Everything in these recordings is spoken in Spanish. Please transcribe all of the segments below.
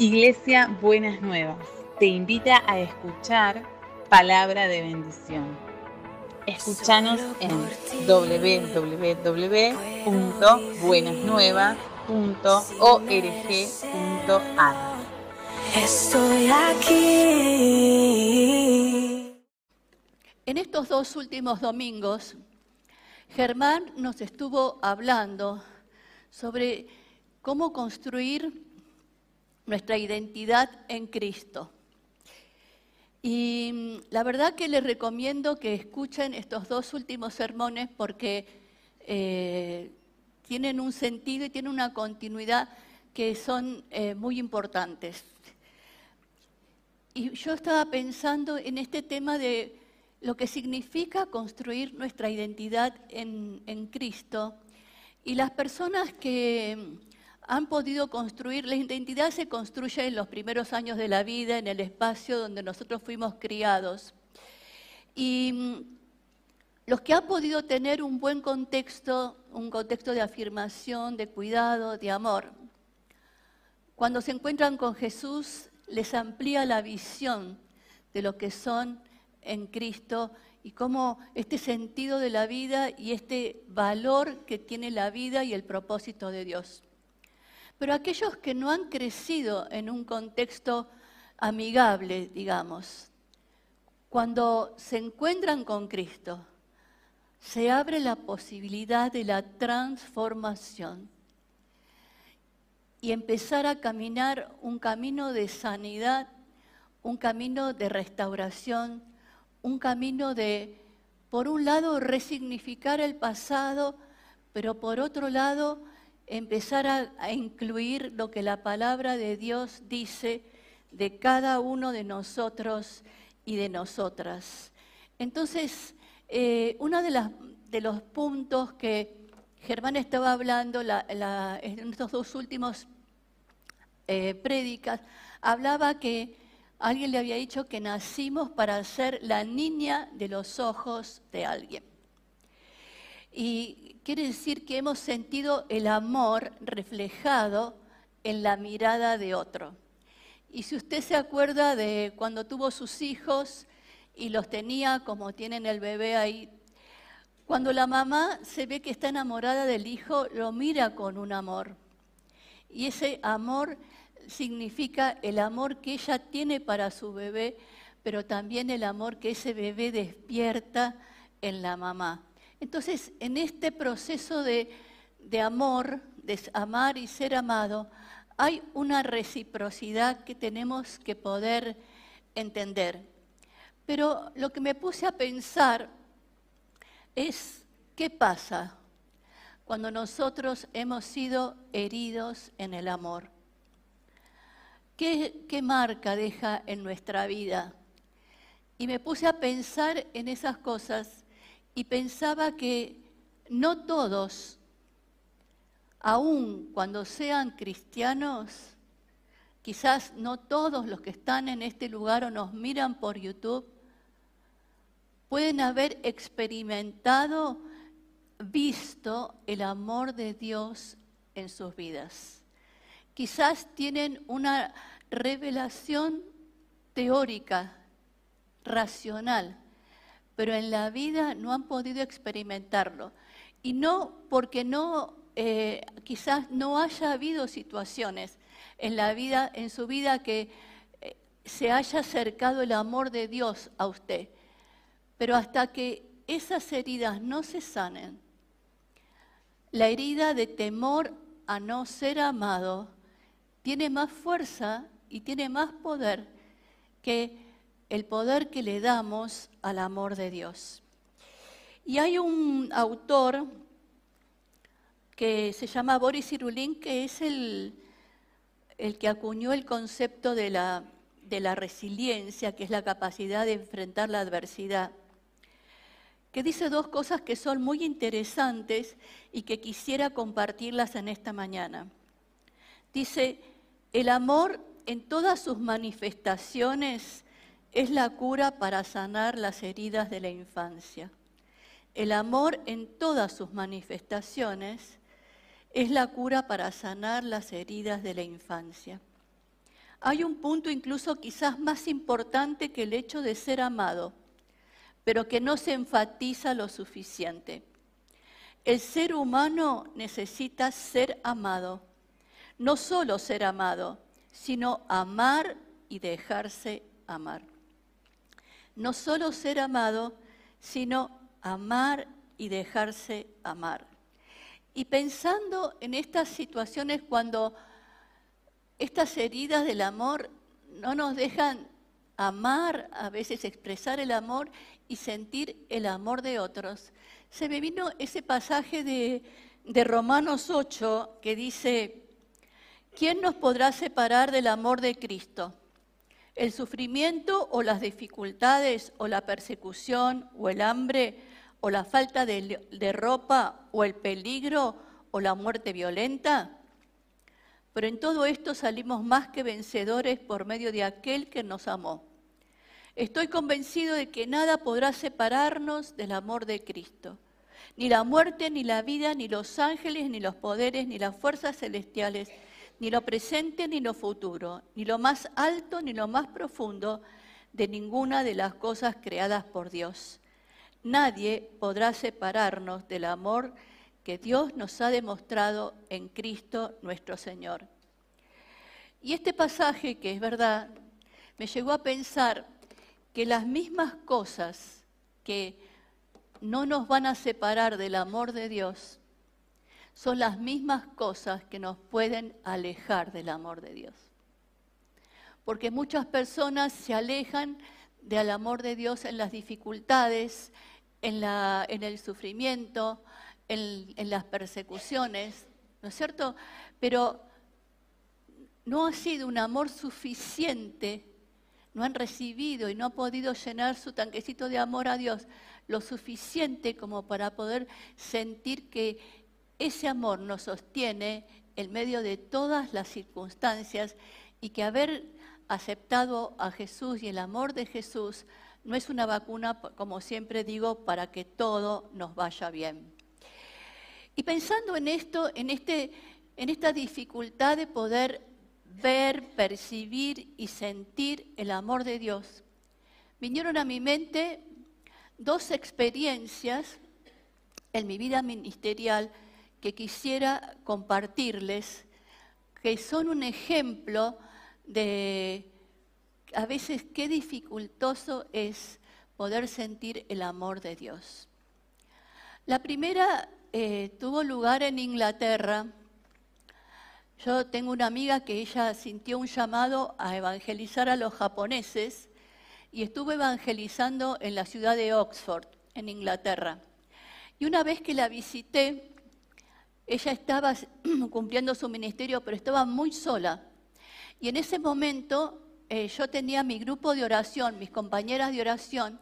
Iglesia Buenas Nuevas te invita a escuchar palabra de bendición. Escúchanos en www.buenasnuevas.org.ar. Estoy aquí. En estos dos últimos domingos, Germán nos estuvo hablando sobre cómo construir nuestra identidad en Cristo. Y mm, la verdad que les recomiendo que escuchen estos dos últimos sermones porque eh, tienen un sentido y tienen una continuidad que son eh, muy importantes. Y yo estaba pensando en este tema de lo que significa construir nuestra identidad en, en Cristo y las personas que han podido construir, la identidad se construye en los primeros años de la vida, en el espacio donde nosotros fuimos criados. Y mm, los que han podido tener un buen contexto, un contexto de afirmación, de cuidado, de amor, cuando se encuentran con Jesús, les amplía la visión de lo que son en Cristo y cómo este sentido de la vida y este valor que tiene la vida y el propósito de Dios. Pero aquellos que no han crecido en un contexto amigable, digamos, cuando se encuentran con Cristo, se abre la posibilidad de la transformación y empezar a caminar un camino de sanidad, un camino de restauración, un camino de, por un lado, resignificar el pasado, pero por otro lado, empezar a, incluir lo que la palabra de Dios dice de cada uno de nosotros y de nosotras. Entonces, eh, uno de, los puntos que Germán estaba hablando en estos dos últimos eh, hablaba que alguien le había dicho que nacimos para ser la niña de los ojos de alguien. Y quiere decir que hemos sentido el amor reflejado en la mirada de otro. Y si usted se acuerda de cuando tuvo sus hijos y los tenía como tienen el bebé ahí, cuando la mamá se ve que está enamorada del hijo, lo mira con un amor. Y ese amor significa el amor que ella tiene para su bebé, pero también el amor que ese bebé despierta en la mamá. Entonces, en este proceso de, amor, de amar y ser amado, hay una reciprocidad que tenemos que poder entender. Pero lo que me puse a pensar es, ¿qué pasa cuando nosotros hemos sido heridos en el amor? ¿Qué, ¿Qué, marca deja en nuestra vida? Y me puse a pensar en esas cosas y pensaba que no todos, aun cuando sean cristianos, quizás no todos los que están en este lugar o nos miran por YouTube, pueden haber experimentado, visto el amor de Dios en sus vidas. Quizás tienen una revelación teórica, racional, pero en la vida no han podido experimentarlo. Y no porque no, eh, quizás no haya habido situaciones en la vida, en su vida que eh, se haya acercado el amor de Dios a usted. Pero hasta que esas heridas no se sanen, la herida de temor a no ser amado tiene más fuerza y tiene más poder que el poder que le damos al amor de Dios. Y hay un autor que se llama Boris Irulin, que es el, el que acuñó el concepto de la, de la resiliencia, que es la capacidad de enfrentar la adversidad, que dice dos cosas que son muy interesantes y que quisiera compartirlas en esta mañana. Dice, el amor en todas sus manifestaciones es la cura para sanar las heridas de la infancia. El amor en todas sus manifestaciones es la cura para sanar las heridas de la infancia. hay un punto incluso quizás más importante que el hecho de ser amado, pero que no se enfatiza lo suficiente. El ser humano necesita ser amado, no solo ser amado, sino amar y dejarse amar. No solo ser amado, sino amar y dejarse amar. Y pensando en estas situaciones cuando estas heridas del amor no nos dejan amar, a veces expresar el amor y sentir el amor de otros. Se me vino ese pasaje de, de Romanos 8 que dice, ¿quién nos podrá separar del amor de Cristo? ¿El sufrimiento o las dificultades o la persecución o el hambre o la falta de, ropa o el peligro o la muerte violenta? Pero en todo esto salimos más que vencedores por medio de aquel que nos amó. Estoy convencido de que nada podrá separarnos del amor de Cristo. Ni la muerte, ni la vida, ni los ángeles, ni los poderes, ni las fuerzas celestiales, ni lo presente, ni lo futuro, ni lo más alto, ni lo más profundo de ninguna de las cosas creadas por Dios. Nadie podrá separarnos del amor que Dios nos ha demostrado en Cristo nuestro Señor. Y este pasaje, que es verdad, me llegó a pensar que las mismas cosas que no nos van a separar del amor de Dios son las mismas cosas que nos pueden alejar del amor de Dios. Porque muchas personas se alejan del amor de Dios en las dificultades, en, en el sufrimiento, en, las persecuciones, ¿no es cierto? Pero no ha sido un amor suficiente, no han recibido y no han podido llenar su tanquecito de amor a Dios lo suficiente como para poder sentir que ese amor nos sostiene en medio de todas las circunstancias y que haber aceptado a Jesús y el amor de Jesús no es una vacuna, como siempre digo, para que todo nos vaya bien. Y pensando en esto, en, este, en esta dificultad de poder ver, percibir y sentir el amor de Dios, vinieron a mi mente dos experiencias en mi vida ministerial que quisiera compartirles, que son un ejemplo de a veces qué dificultoso es poder sentir el amor de Dios. La primera eh, tuvo lugar en Inglaterra. Yo tengo una amiga que ella sintió un llamado a evangelizar a los japoneses y estuvo evangelizando en la ciudad de Oxford, en Inglaterra. Y una vez que la visité, ella estaba cumpliendo su ministerio, pero estaba muy sola. Y en ese momento eh, yo tenía mi grupo de oración, mis compañeras de oración,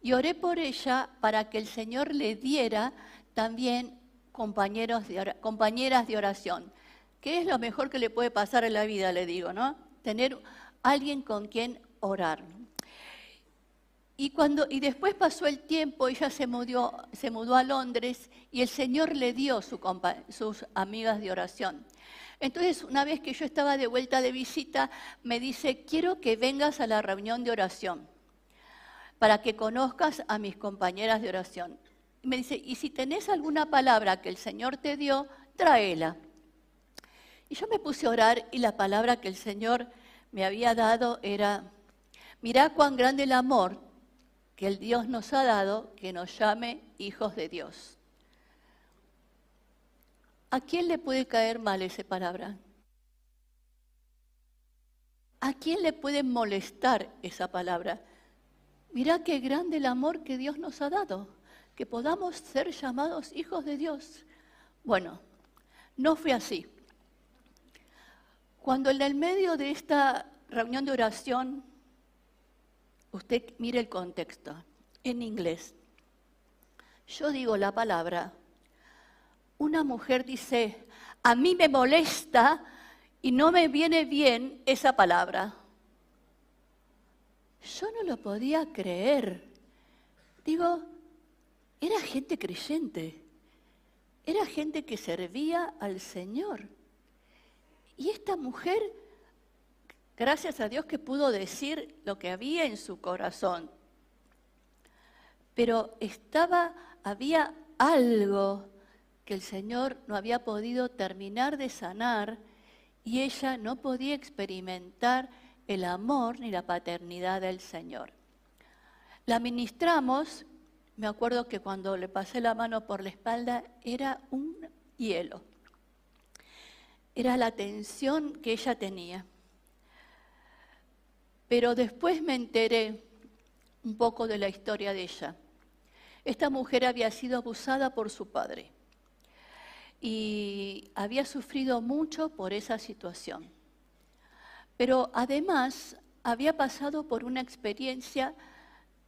y oré por ella para que el Señor le diera también compañeros compañeras de oración. ¿Qué es lo mejor que le puede pasar en la vida, le digo, ¿no? Tener alguien con quien orar. Y, y después pasó el tiempo, ella se mudó, a Londres y el Señor le dio su sus amigas de oración. Entonces, una vez que yo estaba de vuelta de visita, me dice, quiero que vengas a la reunión de oración para que conozcas a mis compañeras de oración me dice, y si tenés alguna palabra que el Señor te dio, tráela. Y yo me puse a orar y la palabra que el Señor me había dado era, mirá cuán grande el amor que el Dios nos ha dado, que nos llame hijos de Dios. ¿A quién le puede caer mal esa palabra? ¿A quién le puede molestar esa palabra? Mirá qué grande el amor que Dios nos ha dado que podamos ser llamados hijos de Dios. Bueno, no fue así. Cuando en el medio de esta reunión de oración, usted mire el contexto, en inglés, yo digo la palabra, una mujer dice, a mí me molesta y no me viene bien esa palabra. Yo no lo podía creer. Digo, era gente creyente, era gente que servía al Señor. Y esta mujer Gracias a Dios que pudo decir lo que había en su corazón. Pero estaba, había algo que el Señor no había podido terminar de sanar y ella no podía experimentar el amor ni la paternidad del Señor. La ministramos, me acuerdo que cuando le pasé la mano por la espalda era un hielo. Era la tensión que ella tenía. Pero después me enteré un poco de la historia de ella. Esta mujer había sido abusada por su padre y había sufrido mucho por esa situación. Pero además había pasado por una experiencia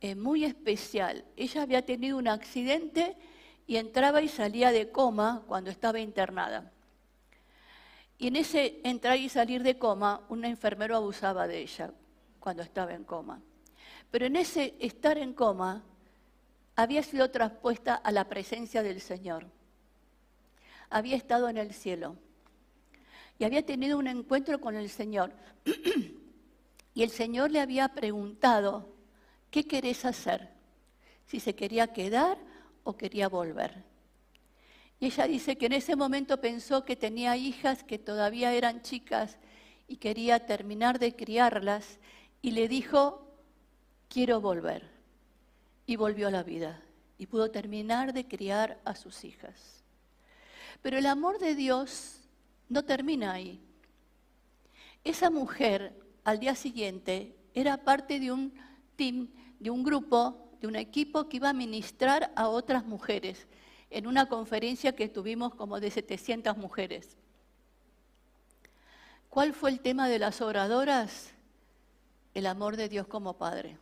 eh, muy especial. Ella había tenido un accidente y entraba y salía de coma cuando estaba internada. Y en ese entrar y salir de coma, un enfermero abusaba de ella cuando estaba en coma. Pero en ese estar en coma había sido traspuesta a la presencia del Señor. Había estado en el cielo y había tenido un encuentro con el Señor. y el Señor le había preguntado, ¿qué querés hacer? Si se quería quedar o quería volver. Y ella dice que en ese momento pensó que tenía hijas que todavía eran chicas y quería terminar de criarlas y le dijo, quiero volver. Y volvió a la vida y pudo terminar de criar a sus hijas. Pero el amor de Dios no termina ahí. Esa mujer al día siguiente era parte de un team, de un grupo, de un equipo que iba a ministrar a otras mujeres en una conferencia que tuvimos como de 700 mujeres. ¿Cuál fue el tema de las oradoras? El amor de Dios como Padre.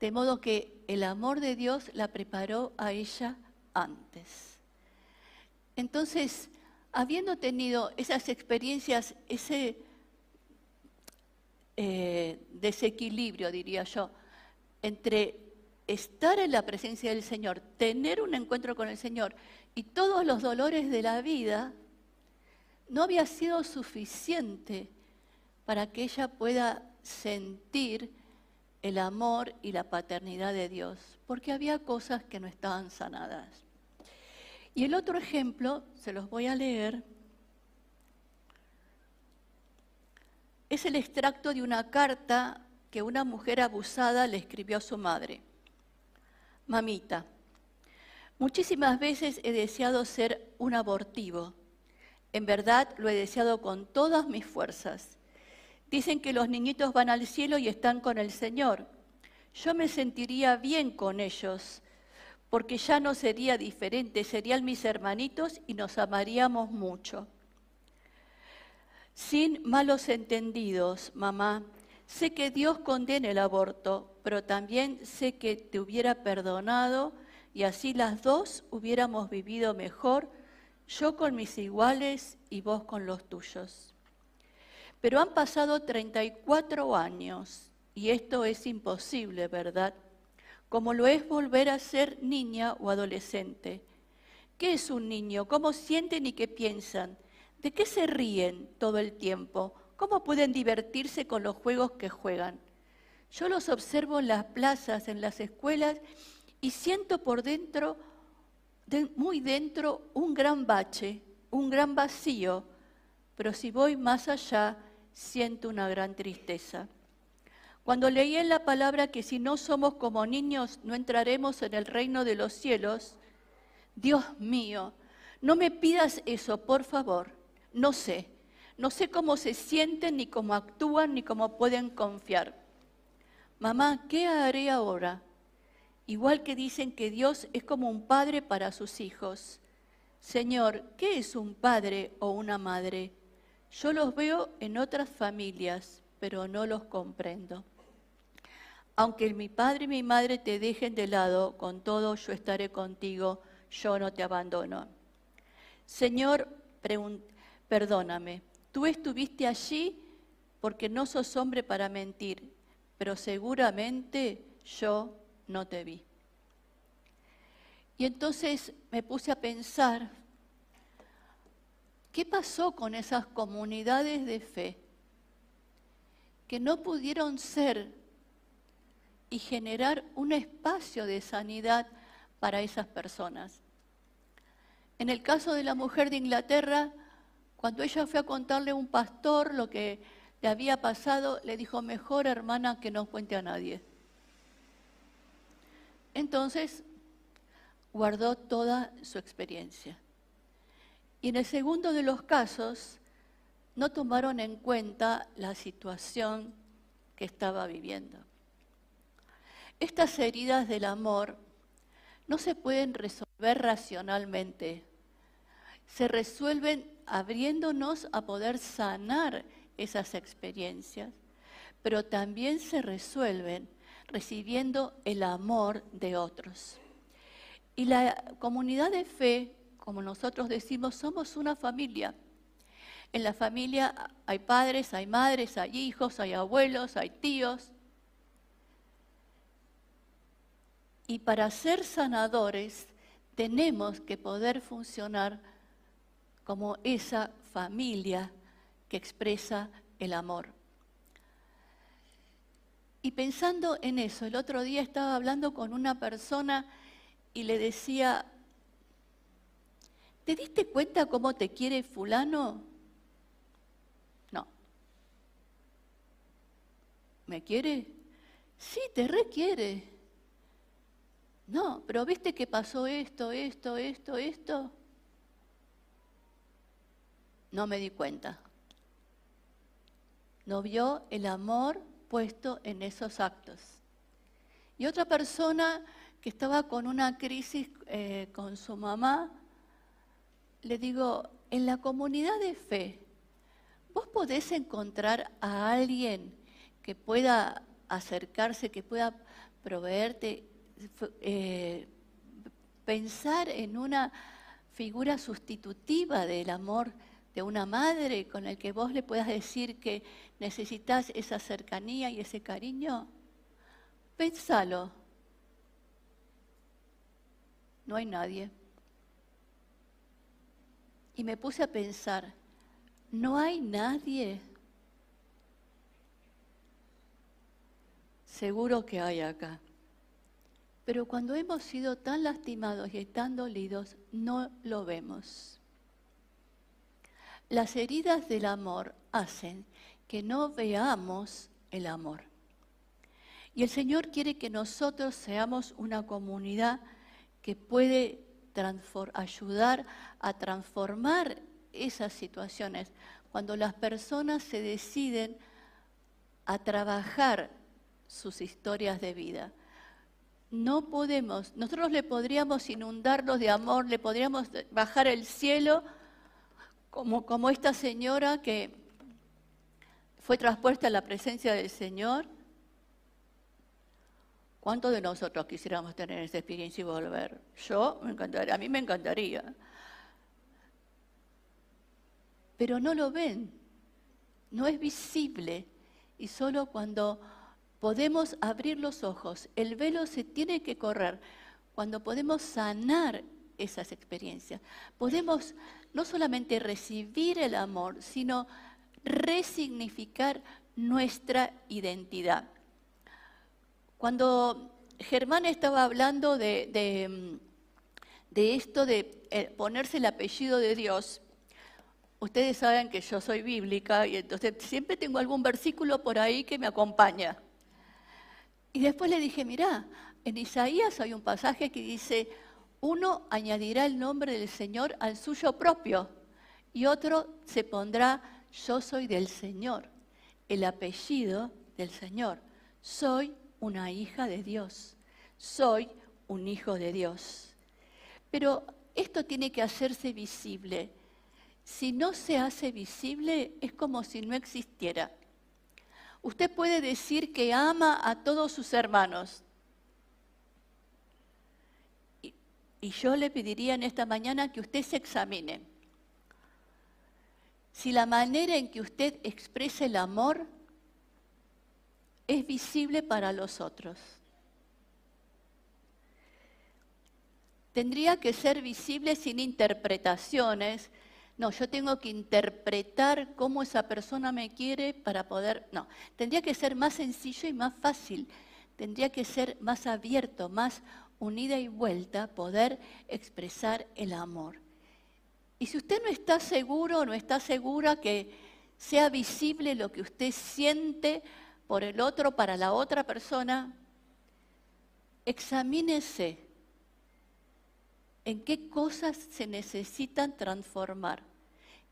De modo que el amor de Dios la preparó a ella antes. Entonces, habiendo tenido esas experiencias, ese eh, desequilibrio, diría yo, entre estar en la presencia del Señor, tener un encuentro con el Señor y todos los dolores de la vida, no había sido suficiente para que ella pueda sentir el amor y la paternidad de Dios, porque había cosas que no estaban sanadas. Y el otro ejemplo, se los voy a leer, es el extracto de una carta que una mujer abusada le escribió a su madre. Mamita, muchísimas veces he deseado ser un abortivo. En verdad lo he deseado con todas mis fuerzas. Dicen que los niñitos van al cielo y están con el Señor. Yo me sentiría bien con ellos, porque ya no sería diferente, serían mis hermanitos y nos amaríamos mucho. Sin malos entendidos, mamá, sé que Dios condena el aborto, pero también sé que te hubiera perdonado y así las dos hubiéramos vivido mejor, yo con mis iguales y vos con los tuyos. Pero han pasado 34 años y esto es imposible, ¿verdad? Como lo es volver a ser niña o adolescente. ¿Qué es un niño? ¿Cómo sienten y qué piensan? ¿De qué se ríen todo el tiempo? ¿Cómo pueden divertirse con los juegos que juegan? Yo los observo en las plazas, en las escuelas, y siento por dentro, muy dentro, un gran bache, un gran vacío. Pero si voy más allá, siento una gran tristeza. Cuando leí en la palabra que si no somos como niños no entraremos en el reino de los cielos, Dios mío, no me pidas eso, por favor. No sé, no sé cómo se sienten, ni cómo actúan, ni cómo pueden confiar. Mamá, ¿qué haré ahora? Igual que dicen que Dios es como un padre para sus hijos. Señor, ¿qué es un padre o una madre? Yo los veo en otras familias, pero no los comprendo. Aunque mi padre y mi madre te dejen de lado, con todo yo estaré contigo, yo no te abandono. Señor, perdóname, tú estuviste allí porque no sos hombre para mentir, pero seguramente yo no te vi. Y entonces me puse a pensar, ¿Qué pasó con esas comunidades de fe? que no pudieron ser y generar un espacio de sanidad para esas personas. En el caso de la mujer de Inglaterra, cuando ella fue a contarle a un pastor lo que le había pasado, le dijo, mejor hermana que no cuente a nadie. Entonces, guardó toda su experiencia. Y en el segundo de los casos, no tomaron en cuenta la situación que estaba viviendo. Estas heridas del amor no se pueden resolver racionalmente. Se resuelven abriéndonos a poder sanar esas experiencias, pero también se resuelven recibiendo el amor de otros. Y la comunidad de fe, como nosotros decimos, somos una familia. En la familia hay padres, hay madres, hay hijos, hay abuelos, hay tíos. Y para ser sanadores tenemos que poder funcionar como esa familia que expresa el amor. Y pensando en eso, el otro día estaba hablando con una persona y le decía, ¿te diste cuenta cómo te quiere fulano? No. ¿Me quiere? Sí, te requiere. No, pero ¿viste que pasó esto, esto, esto, esto? No me di cuenta. No vio el amor puesto en esos actos. Y otra persona que estaba con una crisis eh, con su mamá, le digo, en la comunidad de fe, vos podés encontrar a alguien que pueda acercarse, que pueda proveerte eh, pensar en una figura sustitutiva del amor de una madre con el que vos le puedas decir que necesitas esa cercanía y ese cariño? Pensalo. No hay nadie. Y me puse a pensar, no hay nadie. Seguro que hay acá. Pero cuando hemos sido tan lastimados y tan dolidos, no lo vemos. Las heridas del amor hacen que no veamos el amor. Y el Señor quiere que nosotros seamos una comunidad que puede ayudar a transformar esas situaciones. Cuando las personas se deciden a trabajar sus historias de vida. No podemos, nosotros le podríamos inundarlos de amor, le podríamos bajar el cielo, como, como esta señora que fue traspuesta a la presencia del Señor. ¿Cuántos de nosotros quisiéramos tener esa experiencia y volver? Yo, me encantaría, a mí me encantaría. Pero no lo ven, no es visible. Y solo cuando podemos abrir los ojos, el velo se tiene que correr cuando podemos sanar esas experiencias. Podemos no solamente recibir el amor, sino resignificar nuestra identidad. Cuando Germán estaba hablando de, esto de eh, ponerse el apellido de Dios, ustedes saben que yo soy bíblica y entonces siempre tengo algún versículo por ahí que me acompaña. Y después le dije, mirá, en Isaías hay un pasaje que dice, uno añadirá el nombre del Señor al suyo propio y otro se pondrá, yo soy del Señor, el apellido del Señor. Soy una hija de Dios, soy un hijo de Dios. Pero esto tiene que hacerse visible. Si no se hace visible, es como si no existiera. Usted puede decir que ama a todos sus hermanos. Y, yo le pediría en esta mañana que usted se examine. Si la manera en que usted expresa el amor es visible para los otros. Tendría que ser visible sin interpretaciones no, yo tengo que interpretar cómo esa persona me quiere para poder... No, tendría que ser más sencillo y más fácil. Tendría que ser más abierto, más unida y vuelta, poder expresar el amor. Y si usted no está seguro o no está segura que sea visible lo que usted siente por el otro, para la otra persona, examínese en qué cosas se necesitan transformar,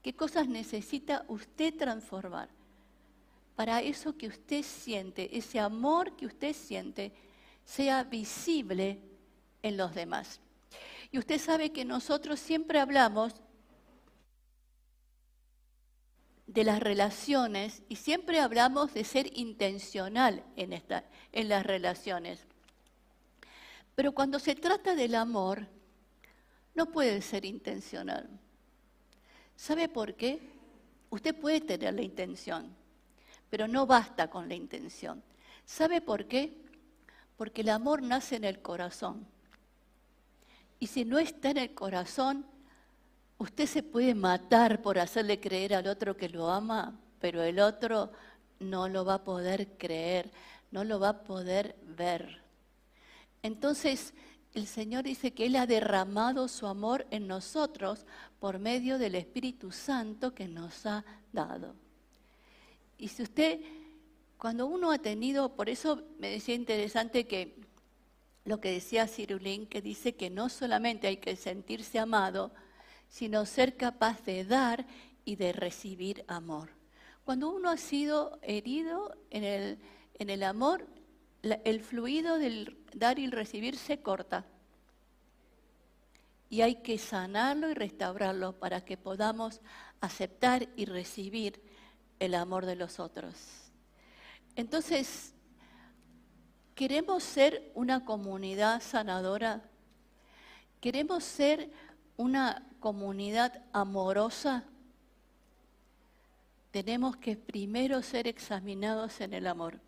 qué cosas necesita usted transformar para eso que usted siente, ese amor que usted siente, sea visible en los demás. Y usted sabe que nosotros siempre hablamos de las relaciones y siempre hablamos de ser intencional en, esta, en las relaciones. Pero cuando se trata del amor, no puede ser intencional. ¿Sabe por qué? Usted puede tener la intención, pero no basta con la intención. ¿Sabe por qué? Porque el amor nace en el corazón. Y si no está en el corazón, usted se puede matar por hacerle creer al otro que lo ama, pero el otro no lo va a poder creer, no lo va a poder ver. Entonces, el Señor dice que Él ha derramado su amor en nosotros por medio del Espíritu Santo que nos ha dado. Y si usted, cuando uno ha tenido, por eso me decía interesante que lo que decía Cirulín, que dice que no solamente hay que sentirse amado, sino ser capaz de dar y de recibir amor. Cuando uno ha sido herido en el, en el amor, el fluido del dar y recibir se corta. Y hay que sanarlo y restaurarlo para que podamos aceptar y recibir el amor de los otros. Entonces, ¿queremos ser una comunidad sanadora? ¿Queremos ser una comunidad amorosa? Tenemos que primero ser examinados en el amor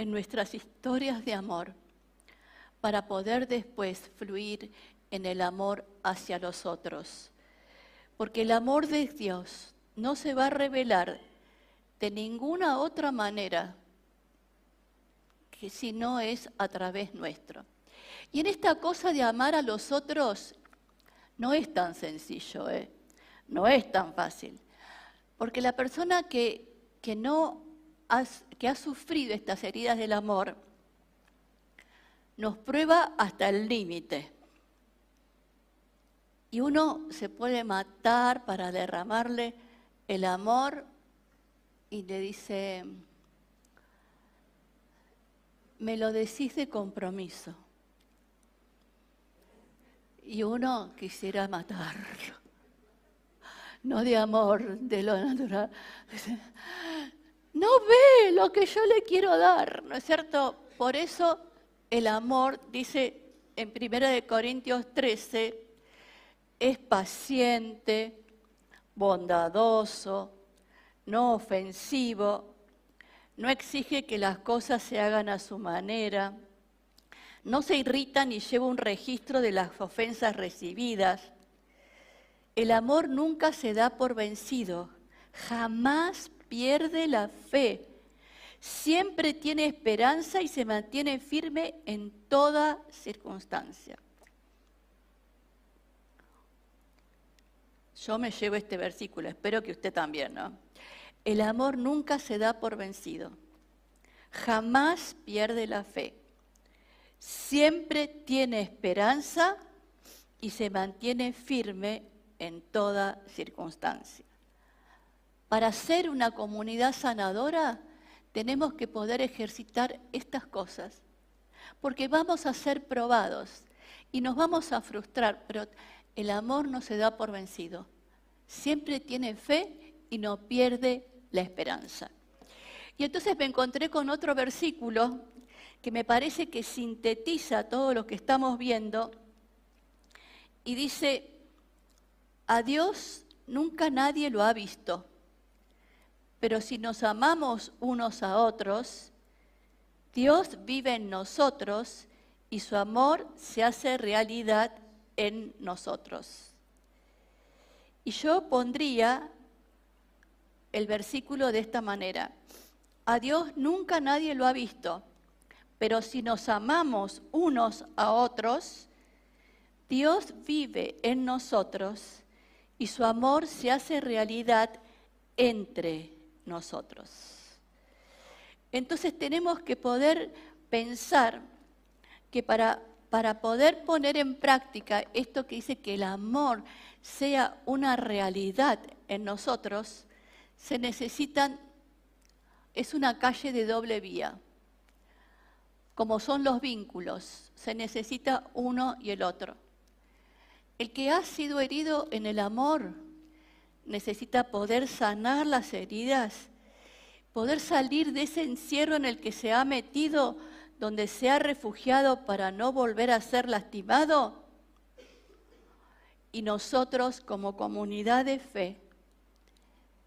en nuestras historias de amor para poder después fluir en el amor hacia los otros. Porque el amor de Dios no se va a revelar de ninguna otra manera que si no es a través nuestro. Y en esta cosa de amar a los otros no es tan sencillo, ¿eh? no es tan fácil. Porque la persona que, que no que ha sufrido estas heridas del amor, nos prueba hasta el límite. Y uno se puede matar para derramarle el amor y le dice, me lo decís de compromiso. Y uno quisiera matarlo, no de amor, de lo natural no ve lo que yo le quiero dar, ¿no es cierto? Por eso el amor, dice en 1 Corintios 13, es paciente, bondadoso, no ofensivo, no exige que las cosas se hagan a su manera, no se irrita ni lleva un registro de las ofensas recibidas. El amor nunca se da por vencido, jamás pierde la fe. Siempre tiene esperanza y se mantiene firme en toda circunstancia. Yo me llevo este versículo, espero que usted también, ¿no? El amor nunca se da por vencido. Jamás pierde la fe. Siempre tiene esperanza y se mantiene firme en toda circunstancia. Para ser una comunidad sanadora tenemos que poder ejercitar estas cosas, porque vamos a ser probados y nos vamos a frustrar, pero el amor no se da por vencido. Siempre tiene fe y no pierde la esperanza. Y entonces me encontré con otro versículo que me parece que sintetiza todo lo que estamos viendo y dice, a Dios nunca nadie lo ha visto pero si nos amamos unos a otros, Dios vive en nosotros y su amor se hace realidad en nosotros. Y yo pondría el versículo de esta manera. A Dios nunca nadie lo ha visto, pero si nos amamos unos a otros, Dios vive en nosotros y su amor se hace realidad entre nosotros. Entonces tenemos que poder pensar que para, para poder poner en práctica esto que dice que el amor sea una realidad en nosotros, se necesitan, es una calle de doble vía, como son los vínculos, se necesita uno y el otro. El que ha sido herido en el amor necesita poder sanar las heridas, poder salir de ese encierro en el que se ha metido, donde se ha refugiado para no volver a ser lastimado. Y nosotros como comunidad de fe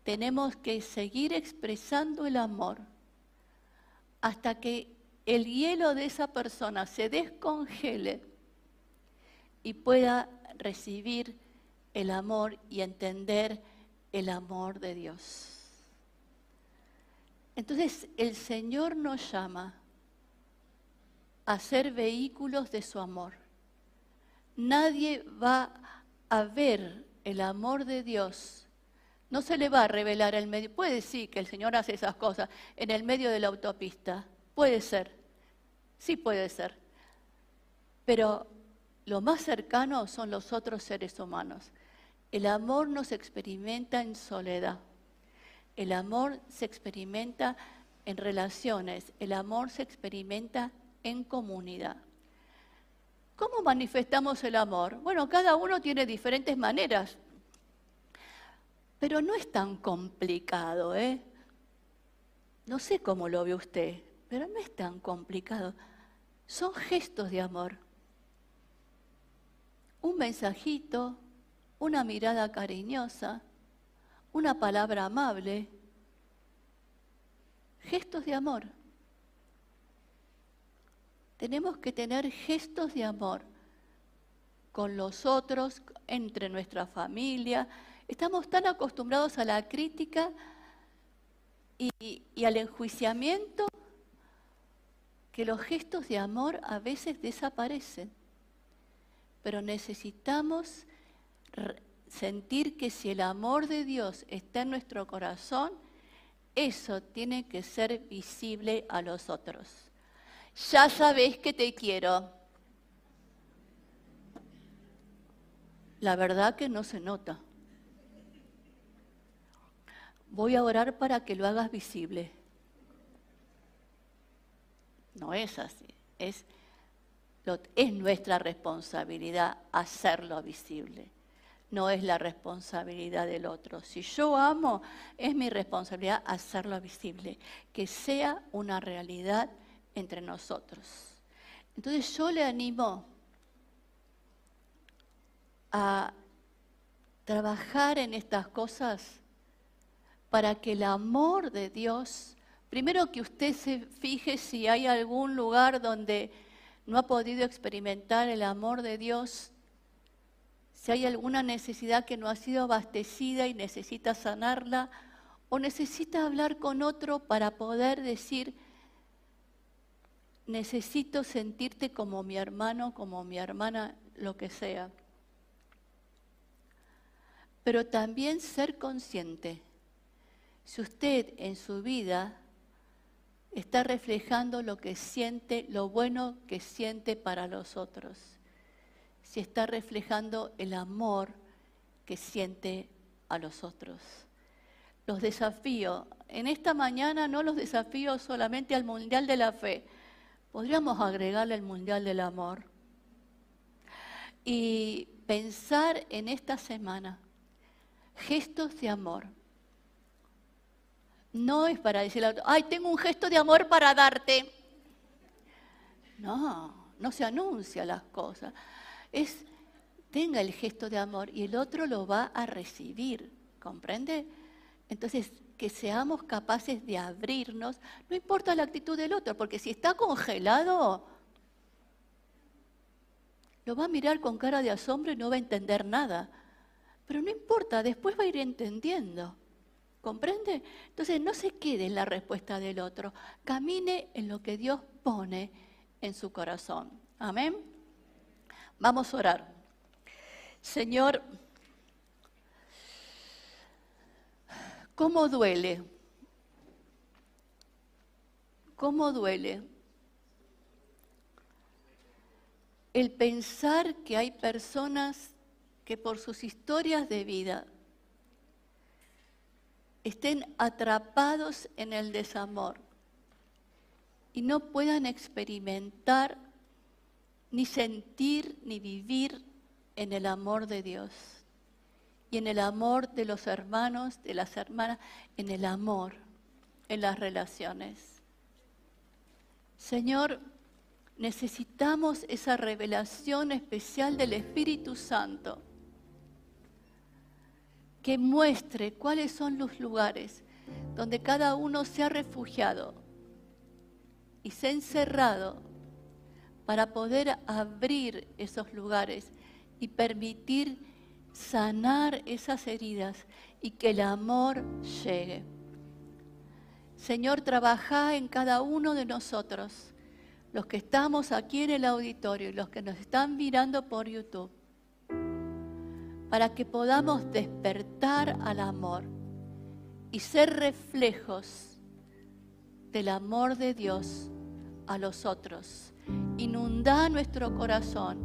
tenemos que seguir expresando el amor hasta que el hielo de esa persona se descongele y pueda recibir el amor y entender el amor de Dios. Entonces el Señor nos llama a ser vehículos de su amor. Nadie va a ver el amor de Dios. No se le va a revelar el medio. Puede sí que el Señor hace esas cosas en el medio de la autopista. Puede ser. Sí puede ser. Pero lo más cercano son los otros seres humanos. El amor no se experimenta en soledad. El amor se experimenta en relaciones. El amor se experimenta en comunidad. ¿Cómo manifestamos el amor? Bueno, cada uno tiene diferentes maneras, pero no es tan complicado, ¿eh? No sé cómo lo ve usted, pero no es tan complicado. Son gestos de amor un mensajito, una mirada cariñosa, una palabra amable, gestos de amor. Tenemos que tener gestos de amor con los otros, entre nuestra familia. Estamos tan acostumbrados a la crítica y, y, al enjuiciamiento que los gestos de amor a veces desaparecen pero necesitamos sentir que si el amor de Dios está en nuestro corazón, eso tiene que ser visible a los otros. Ya sabéis que te quiero. La verdad que no se nota. Voy a orar para que lo hagas visible. No es así. Es es nuestra responsabilidad hacerlo visible. No es la responsabilidad del otro. Si yo amo, es mi responsabilidad hacerlo visible, que sea una realidad entre nosotros. Entonces yo le animo a trabajar en estas cosas para que el amor de Dios, primero que usted se fije si hay algún lugar donde no ha podido experimentar el amor de Dios, si hay alguna necesidad que no ha sido abastecida y necesita sanarla, o necesita hablar con otro para poder decir, necesito sentirte como mi hermano, como mi hermana, lo que sea. Pero también ser consciente, si usted en su vida está reflejando lo que siente, lo bueno que siente para los otros. Si está reflejando el amor que siente a los otros. Los desafío. En esta mañana no los desafío solamente al Mundial de la Fe. Podríamos agregarle el Mundial del Amor. Y pensar en esta semana gestos de amor no es para decirle, ay, tengo un gesto de amor para darte. No, no se anuncia las cosas. Es, tenga el gesto de amor y el otro lo va a recibir, ¿comprende? Entonces, que seamos capaces de abrirnos, no importa la actitud del otro, porque si está congelado, lo va a mirar con cara de asombro y no va a entender nada. Pero no importa, después va a ir entendiendo. ¿Comprende? Entonces no se quede en la respuesta del otro, camine en lo que Dios pone en su corazón. Amén. Vamos a orar. Señor, ¿cómo duele? ¿Cómo duele? El pensar que hay personas que por sus historias de vida estén atrapados en el desamor y no puedan experimentar, ni sentir, ni vivir en el amor de Dios y en el amor de los hermanos, de las hermanas, en el amor, en las relaciones. Señor, necesitamos esa revelación especial del Espíritu Santo que muestre cuáles son los lugares donde cada uno se ha refugiado y se ha encerrado para poder abrir esos lugares y permitir sanar esas heridas y que el amor llegue. Señor, trabaja en cada uno de nosotros, los que estamos aquí en el auditorio y los que nos están mirando por YouTube para que podamos despertar al amor y ser reflejos del amor de Dios a los otros. Inunda nuestro corazón,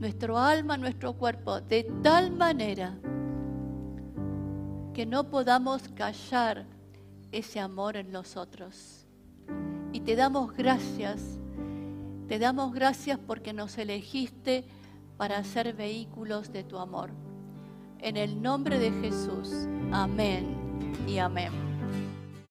nuestro alma, nuestro cuerpo, de tal manera que no podamos callar ese amor en nosotros. Y te damos gracias, te damos gracias porque nos elegiste para ser vehículos de tu amor. En el nombre de Jesús. Amén y amén.